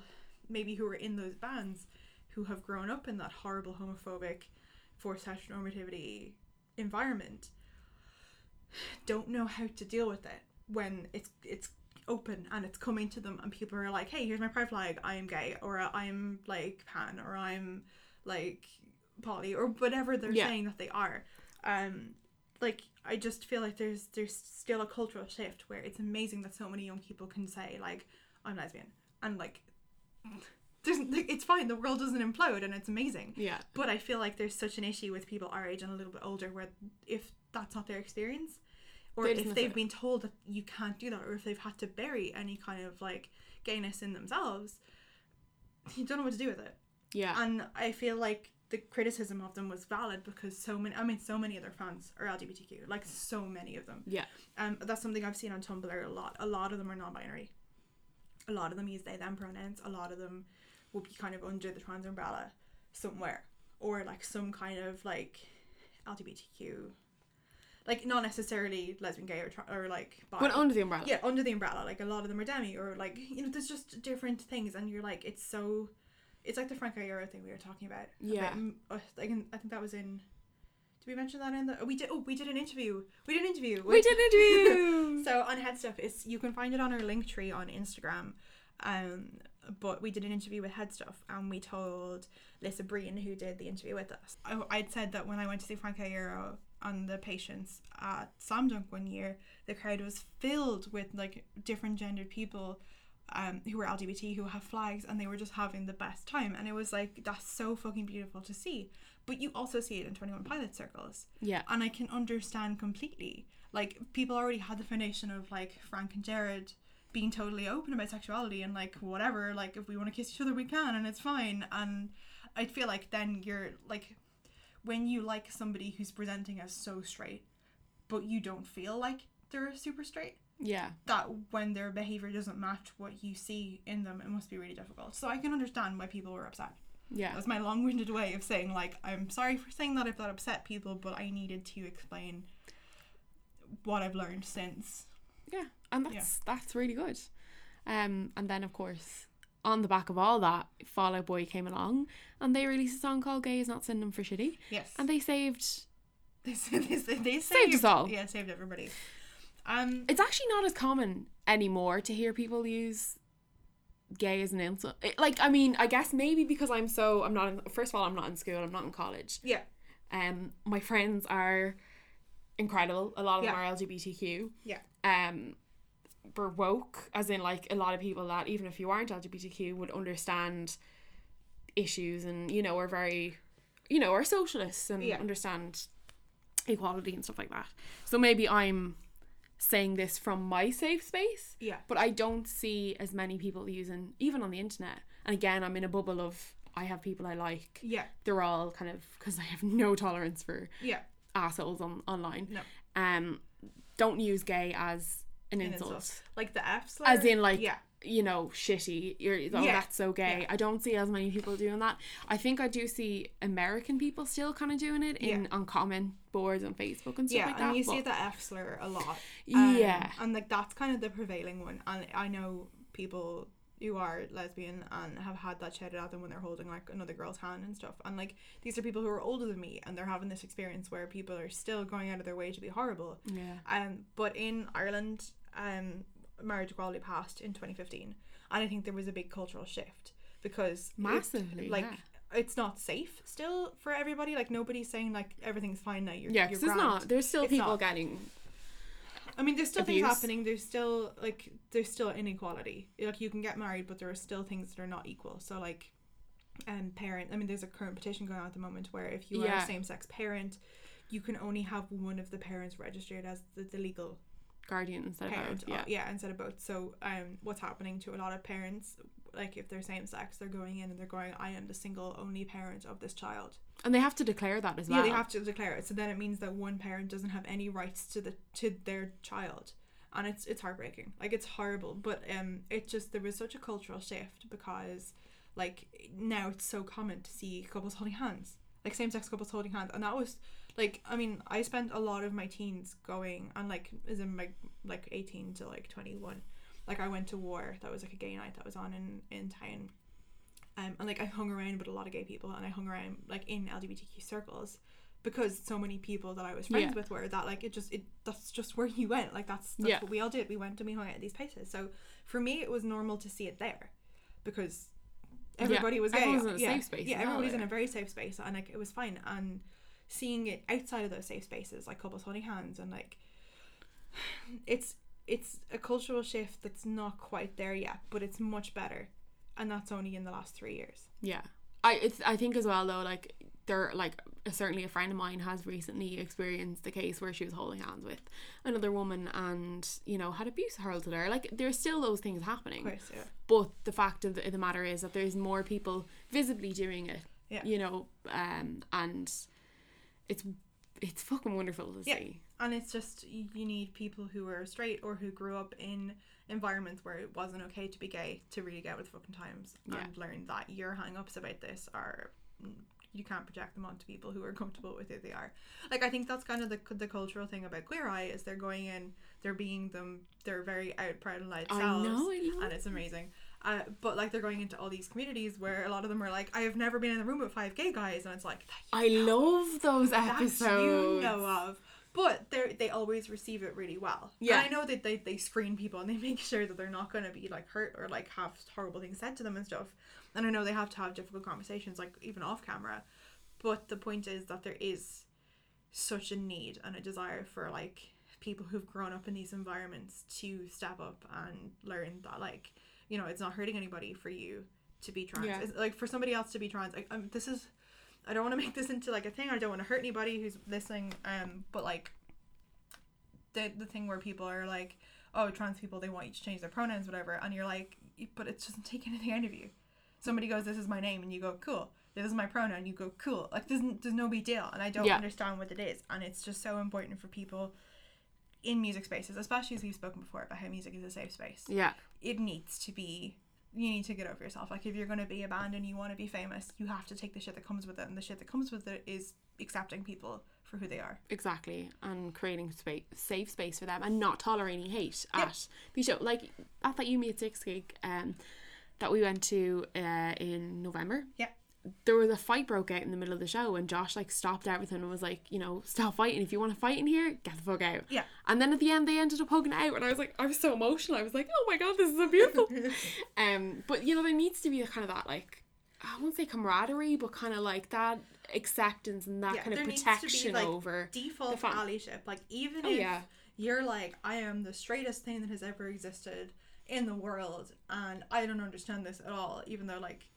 maybe who are in those bands who have grown up in that horrible homophobic forced heteronormativity environment don't know how to deal with it when it's it's open and it's coming to them and people are like hey here's my pride flag i am gay or i'm like pan or i'm like poly or whatever they're Yeah. saying that they are um like i just feel like there's there's still a cultural shift where it's amazing that so many young people can say like i'm lesbian and like there's it's fine the world doesn't implode and it's amazing Yeah. but I feel like there's such an issue with people our age and a little bit older where if that's not their experience, or They if they've it. been told that you can't do that, or if they've had to bury any kind of like gayness in themselves, you don't know what to do with it. Yeah. And I feel like the criticism of them was valid because so many, I mean, so many of their fans are LGBTQ, like so many of them. yeah. Um, that's something I've seen on Tumblr a lot. A lot of them are non-binary. A lot of them use they them pronouns. A lot of them will be kind of under the trans umbrella somewhere, or like some kind of like LGBTQ, like not necessarily lesbian, gay, or tra- or like bi. But under the umbrella. yeah, under the umbrella. Like a lot of them are demi, or like you know, there's just different things, and you're like, it's so, it's like the Frank Iero thing we were talking about. Yeah. About, uh, like in, I think that was in. Did we mention that in the? Oh, we did. Oh, we did an interview. We did an interview. We did interviews. so on Head Stuff, is you can find it on our link tree on Instagram. Um, but we did an interview with Head Stuff, and we told Lisa Breen, who did the interview with us. I, I'd said that when I went to see Frank Iero on the Patience at Slam Dunk one year, the crowd was filled with like different gendered people. Um, who were LGBT who have flags and they were just having the best time and it was like that's so fucking beautiful to see but you also see it in 21 pilot circles yeah. and I can understand completely. Like people already had the foundation of like Frank and Gerard being totally open about sexuality and like whatever. Like if we want to kiss each other, we can, and it's fine. And I feel like then you're like when you like somebody who's presenting as so straight, but you don't feel like they're super straight. Yeah. That when their behavior doesn't match what you see in them, it must be really difficult. So I can understand why people were upset. Yeah. That's my long-winded way of saying like I'm sorry for saying that if that upset people, but I needed to explain what I've learned since. Yeah, and that's that's really good. Um, and then of course, on the back of all that, Fall Out Boy came along, and they released a song called "Gay Is Not Synonym for Shitty," Yes, and they saved. they they, they, they Saved us all. Yeah, saved everybody. Um, It's actually not as common anymore to hear people use gay as an insult. Like, I mean, I guess maybe because I'm so I'm not. In, first of all, I'm not in school. I'm not in college. yeah, Um, my friends are incredible. A lot of them are LGBTQ. yeah, um we're woke as in like a lot of people that even if you aren't lgbtq would understand issues and you know are very you know are socialists and Yeah. understand equality and stuff like that so maybe i'm saying this from my safe space yeah, but i don't see as many people using even on the internet and again i'm in a bubble of i have people i like yeah, they're all kind of because i have no tolerance for yeah. Assholes on online No. um don't use gay as an An insult, insult. Like the F slur. as in like yeah, you know shitty you're oh Yeah. that's so gay Yeah. i don't see as many people doing that i think i do see american people still kind of doing it in on comment boards on facebook and stuff yeah, like that and you see the F slur a lot. Um, yeah and like that's kind of the prevailing one. And I know people who are lesbian and have had that shouted at them when they're holding like another girl's hand and stuff. And like these are people who are older than me and they're having this experience where people are still going out of their way to be horrible. yeah Um, but in Ireland, um, marriage equality passed in 2015, and I think there was a big cultural shift because it- Massively, like. yeah. It's not safe still for everybody. Like nobody's saying like everything's fine now. You're, yeah you're it's not there's still It's people not. getting I mean, there's still abuse. things happening. There's still like there's still inequality. Like you can get married, but there are still things that are not equal. So like, um, parent. I mean, there's a current petition going on at the moment where if you are a same-sex parent, you can only have one of the parents registered as the, the legal guardian instead of parent. both, uh, yeah instead of both. So um, what's happening to a lot of parents? Like if they're same-sex, they're going in and they're going, "I am the single only parent of this child." and they have to declare that as well Yeah, they have to declare it. So then it means that one parent doesn't have any rights to the to their child, and it's it's heartbreaking. Like it's horrible, but um, it just there was such a cultural shift because like now it's so common to see couples holding hands, like same sex couples holding hands, and that was like I mean I spent a lot of my teens going and like is in my like eighteen to like twenty one, like I went to war. That was like a gay night that was on in in town. Um, and like I hung around with a lot of gay people, and I hung around like in LGBTQ circles, because so many people that I was friends Yeah. with were that like it just it that's just where you went like that's that's Yeah. what we all did we went and we hung out at these places so for me it was normal to see it there because everybody was gay Everyone's in a yeah safe space yeah everybody's in a very safe space and like it was fine and seeing it outside of those safe spaces like couples holding hands and like it's it's a cultural shift that's not quite there yet but it's much better and that's only in the last three years Yeah. I it's I think as well though like there like certainly a friend of mine has recently experienced the case where she was holding hands with another woman and you know had abuse hurled at her like there's still those things happening of course yeah but the fact of the, the matter is that there's more people visibly doing it Yeah. you know um and it's it's fucking wonderful to Yeah. see and it's just you need people who are straight or who grew up in environments where it wasn't okay to be gay to really get with fucking times Yeah. and learn that your hang-ups about this are mm, you can't project them onto people who are comfortable with who they are like i think that's kind of the, the cultural thing about queer eye is they're going in they're being them they're very out proud and loud I selves know, I love and it's amazing uh, but like they're going into all these communities where a lot of them are like i have never been in a room with five gay guys and it's like I love those episodes you know of. But they they always receive it really well. Yeah. And I know that they, they screen people and they make sure that they're not going to be like hurt or like have horrible things said to them and stuff. And I know they have to have difficult conversations like even off camera. But the point is that there is such a need and a desire for like people who've grown up in these environments to step up and learn that like you know it's not hurting anybody for you to be trans. Yeah. It's, like for somebody else to be trans. Like, um, this is I don't want to make this into like a thing. I don't want to hurt anybody who's listening. Um, but like the the thing where people are like, oh, trans people they want you to change their pronouns, whatever, and you're like, but it doesn't take anything out of you. Somebody goes, this is my name, and you go, cool. This is my pronoun. You go, cool. Like there's there's no big deal, and I don't Yeah. understand what it is, and it's just so important for people in music spaces, especially as we've spoken before about how music is a safe space yeah it needs to be you need to get over yourself. Like if you're going to be a band and you want to be famous you have to take the shit that comes with it. And the shit that comes with it is accepting people for who they are. Exactly. And creating space safe space for them and not tolerating hate Yeah. at the show. Like at that you me at six gig um that we went to uh in november. Yeah there was a fight broke out in the middle of the show and Josh like stopped everything and was like, you know, stop fighting. If you want to fight in here, get the fuck out. Yeah. And then at the end they ended up hugging out and I was like, I was so emotional. I was like, oh my god, this is so beautiful. um, but you know, there needs to be a kind of that like I won't say camaraderie, but kind of like that acceptance and that yeah kind of protection be like over default allyship like even Oh, if yeah. you're like i am the straightest thing that has ever existed in the world and i don't understand this at all even though like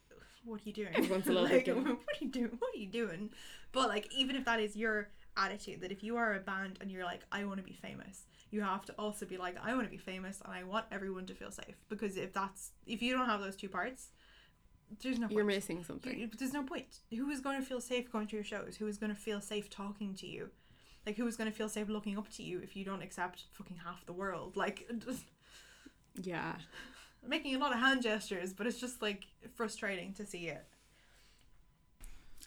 what are you doing Everyone's a little like, what are you doing what are you doing but like even if that is your attitude that if you are a band and you're like i want to be famous you have to also be like i want to be famous and i want everyone to feel safe because if that's if you don't have those two parts there's no You're missing something. You- There's no point. Who is going to feel safe going to your shows? Who is going to feel safe talking to you? Like, who is going to feel safe looking up to you if you don't accept fucking half the world? Like, just Yeah. Making a lot of hand gestures, but it's just like frustrating to see it.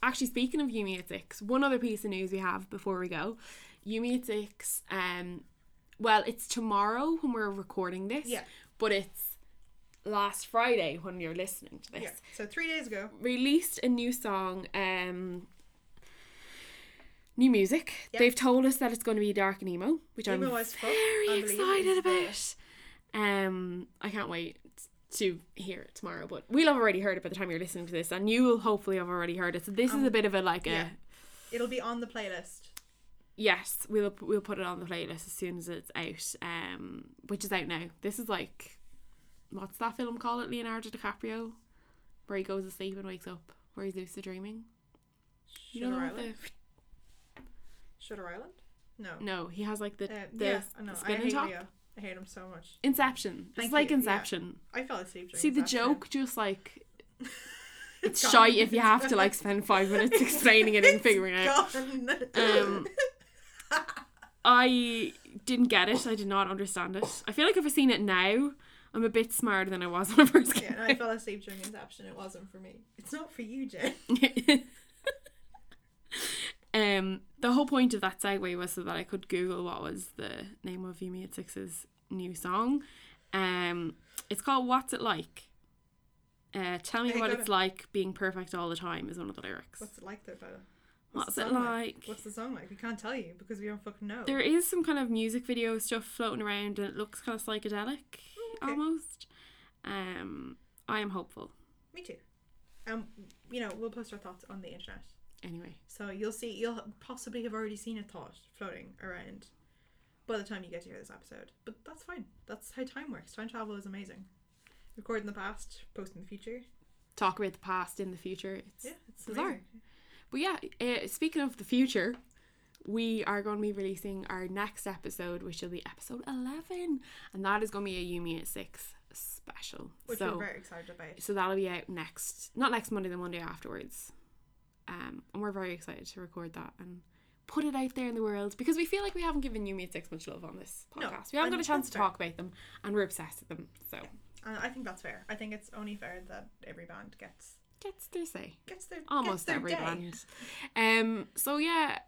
Actually, speaking of You Me at six, one other piece of news we have before we go. You Me at six, um, well, it's tomorrow when we're recording this. Yeah. But it's last Friday when you're listening to this. Yeah. So three days ago. Released a new song, um, new music. Yeah. They've told us that it's going to be dark and emo, which I'm Emo fuck. very excited about. Um, I can't wait to hear it tomorrow, but we'll have already heard it by the time you're listening to this, and you will hopefully have already heard it. So this is a bit of a like a Um. It'll be on the playlist. yes, we'll we'll put it on the playlist as soon as it's out. Um, which is out now. This is like, what's that film called? It Leonardo DiCaprio, where he goes to sleep and wakes up, where he's lucid dreaming. You Shutter know Island. the Shutter Island. No. no, he has like the Uh, the, yeah, the spinning top. I hate him so much. Inception. It's like you, yeah. Inception. I fell asleep. During See the Inception. joke, just like it's gone. shy if you have to like spend five minutes explaining it and figuring it out. Um, I didn't get it. I did not understand it. I feel like if I seen it now, I'm a bit smarter than I was when I first Yeah, I fell asleep during Inception. It wasn't for me. It's not for you, Jen. The whole point of that segue was so that I could Google what was the name of You Me at Six's new song. Um, it's called "What's It Like." Uh, tell me Hey, what it's it. like being perfect all the time is one of the lyrics. What's it like though? What's the it song like? What's the song like? We can't tell you because we don't fucking know. There is some kind of music video stuff floating around, and it looks kind of psychedelic okay. almost. Um, I am hopeful. Me too. Um, you know, we'll post our thoughts on the internet, Anyway, so you'll see. You'll possibly have already seen a thought floating around by the time you get to hear this episode. But that's fine. That's how time works. Time travel is amazing. Record in the past, post in the future. talk about the past in the future. It's Yeah, it's bizarre. amazing. But yeah, uh, speaking of the future, we are going to be releasing our next episode, which will be episode 11. And that is going to be a You Me at 6 special. Which so, we're very excited about. so that'll be out next, not next Monday, the Monday afterwards. Um, and we're very excited to record that and put it out there in the world because we feel like we haven't given You Me at 6 much love on this podcast. No, we haven't got a chance to fair. talk about them and we're obsessed with them. So, And I think that's fair. I think it's only fair that every band gets gets their say. gets their gets almost their every day. band. Um, so yeah,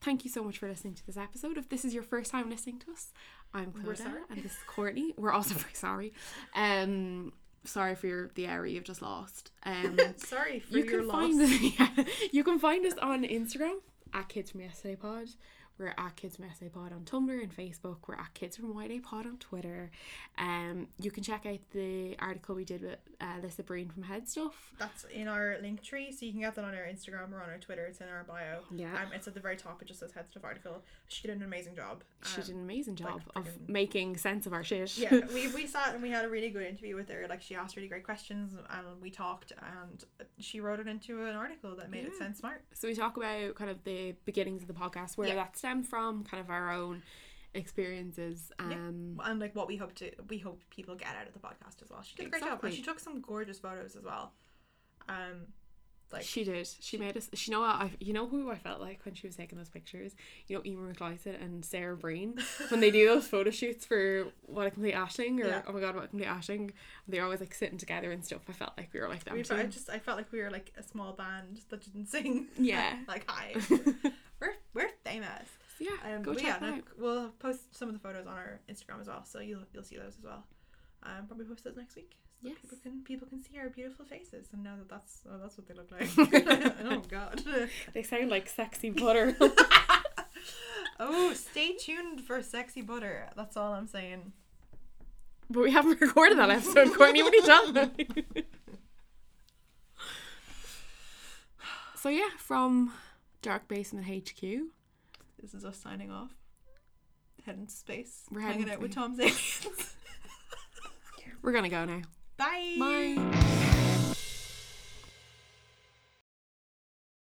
thank you so much for listening to this episode. If this is your first time listening to us, I'm Clodagh and this is Courtney. We're also very sorry. Um, sorry for your, the area you've just lost. Um, Sorry for you your can loss. find us. Yeah, you can find us on Instagram at Kids from Yesterday Pod. We're at Kids from Yesterday Pod on Tumblr and Facebook. We're at Kids from White Pod on Twitter. Um, you can check out the article we did with uh, Lisa Breen from Head Stuff. That's in our link tree, so you can get that on our Instagram or on our Twitter. It's in our bio. Yeah. Um, it's at the very top. It just says head stuff article. She did an amazing job. She Um, did an amazing job of friggin- making sense of our shit. yeah, we, we sat and we had a really good interview with her. Like she asked really great questions and we talked and she wrote it into an article that made it sound smart. so we talk about kind of the beginnings of the podcast, where Yeah. that stemmed from, kind of our own experiences. Yeah. Um, And like what we hope to we hope people get out of the podcast as well. She did a great job. And she took some gorgeous photos as well. Um like she did. She made us. She know what I. You know who I felt like when she was taking those pictures. You know, Emer McLysaght and Sarah Breen when they do those photo shoots for what a complete Aisling or Yeah. oh my god, what a complete Aisling. They're always like sitting together and stuff. I felt like we were like them we. I just I felt like we were like a small band that didn't sing. Yeah. like hi. we're we're famous. So yeah, Um, go check yeah, out. we'll post some of the photos on our Instagram as well, so you'll you'll see those as well. Um, probably post those next week. So Yes. people can people can see our beautiful faces and know that that's oh, that's what they look like. oh god. They sound like sexy butter. oh, stay tuned for sexy butter. That's all I'm saying. But we haven't recorded that episode, Courtney. What are you about? so yeah, from Dark Basement HQ, This is us signing off. Heading to space. We're hanging out with to- Tom's aliens. we're gonna go now. Bye. Bye.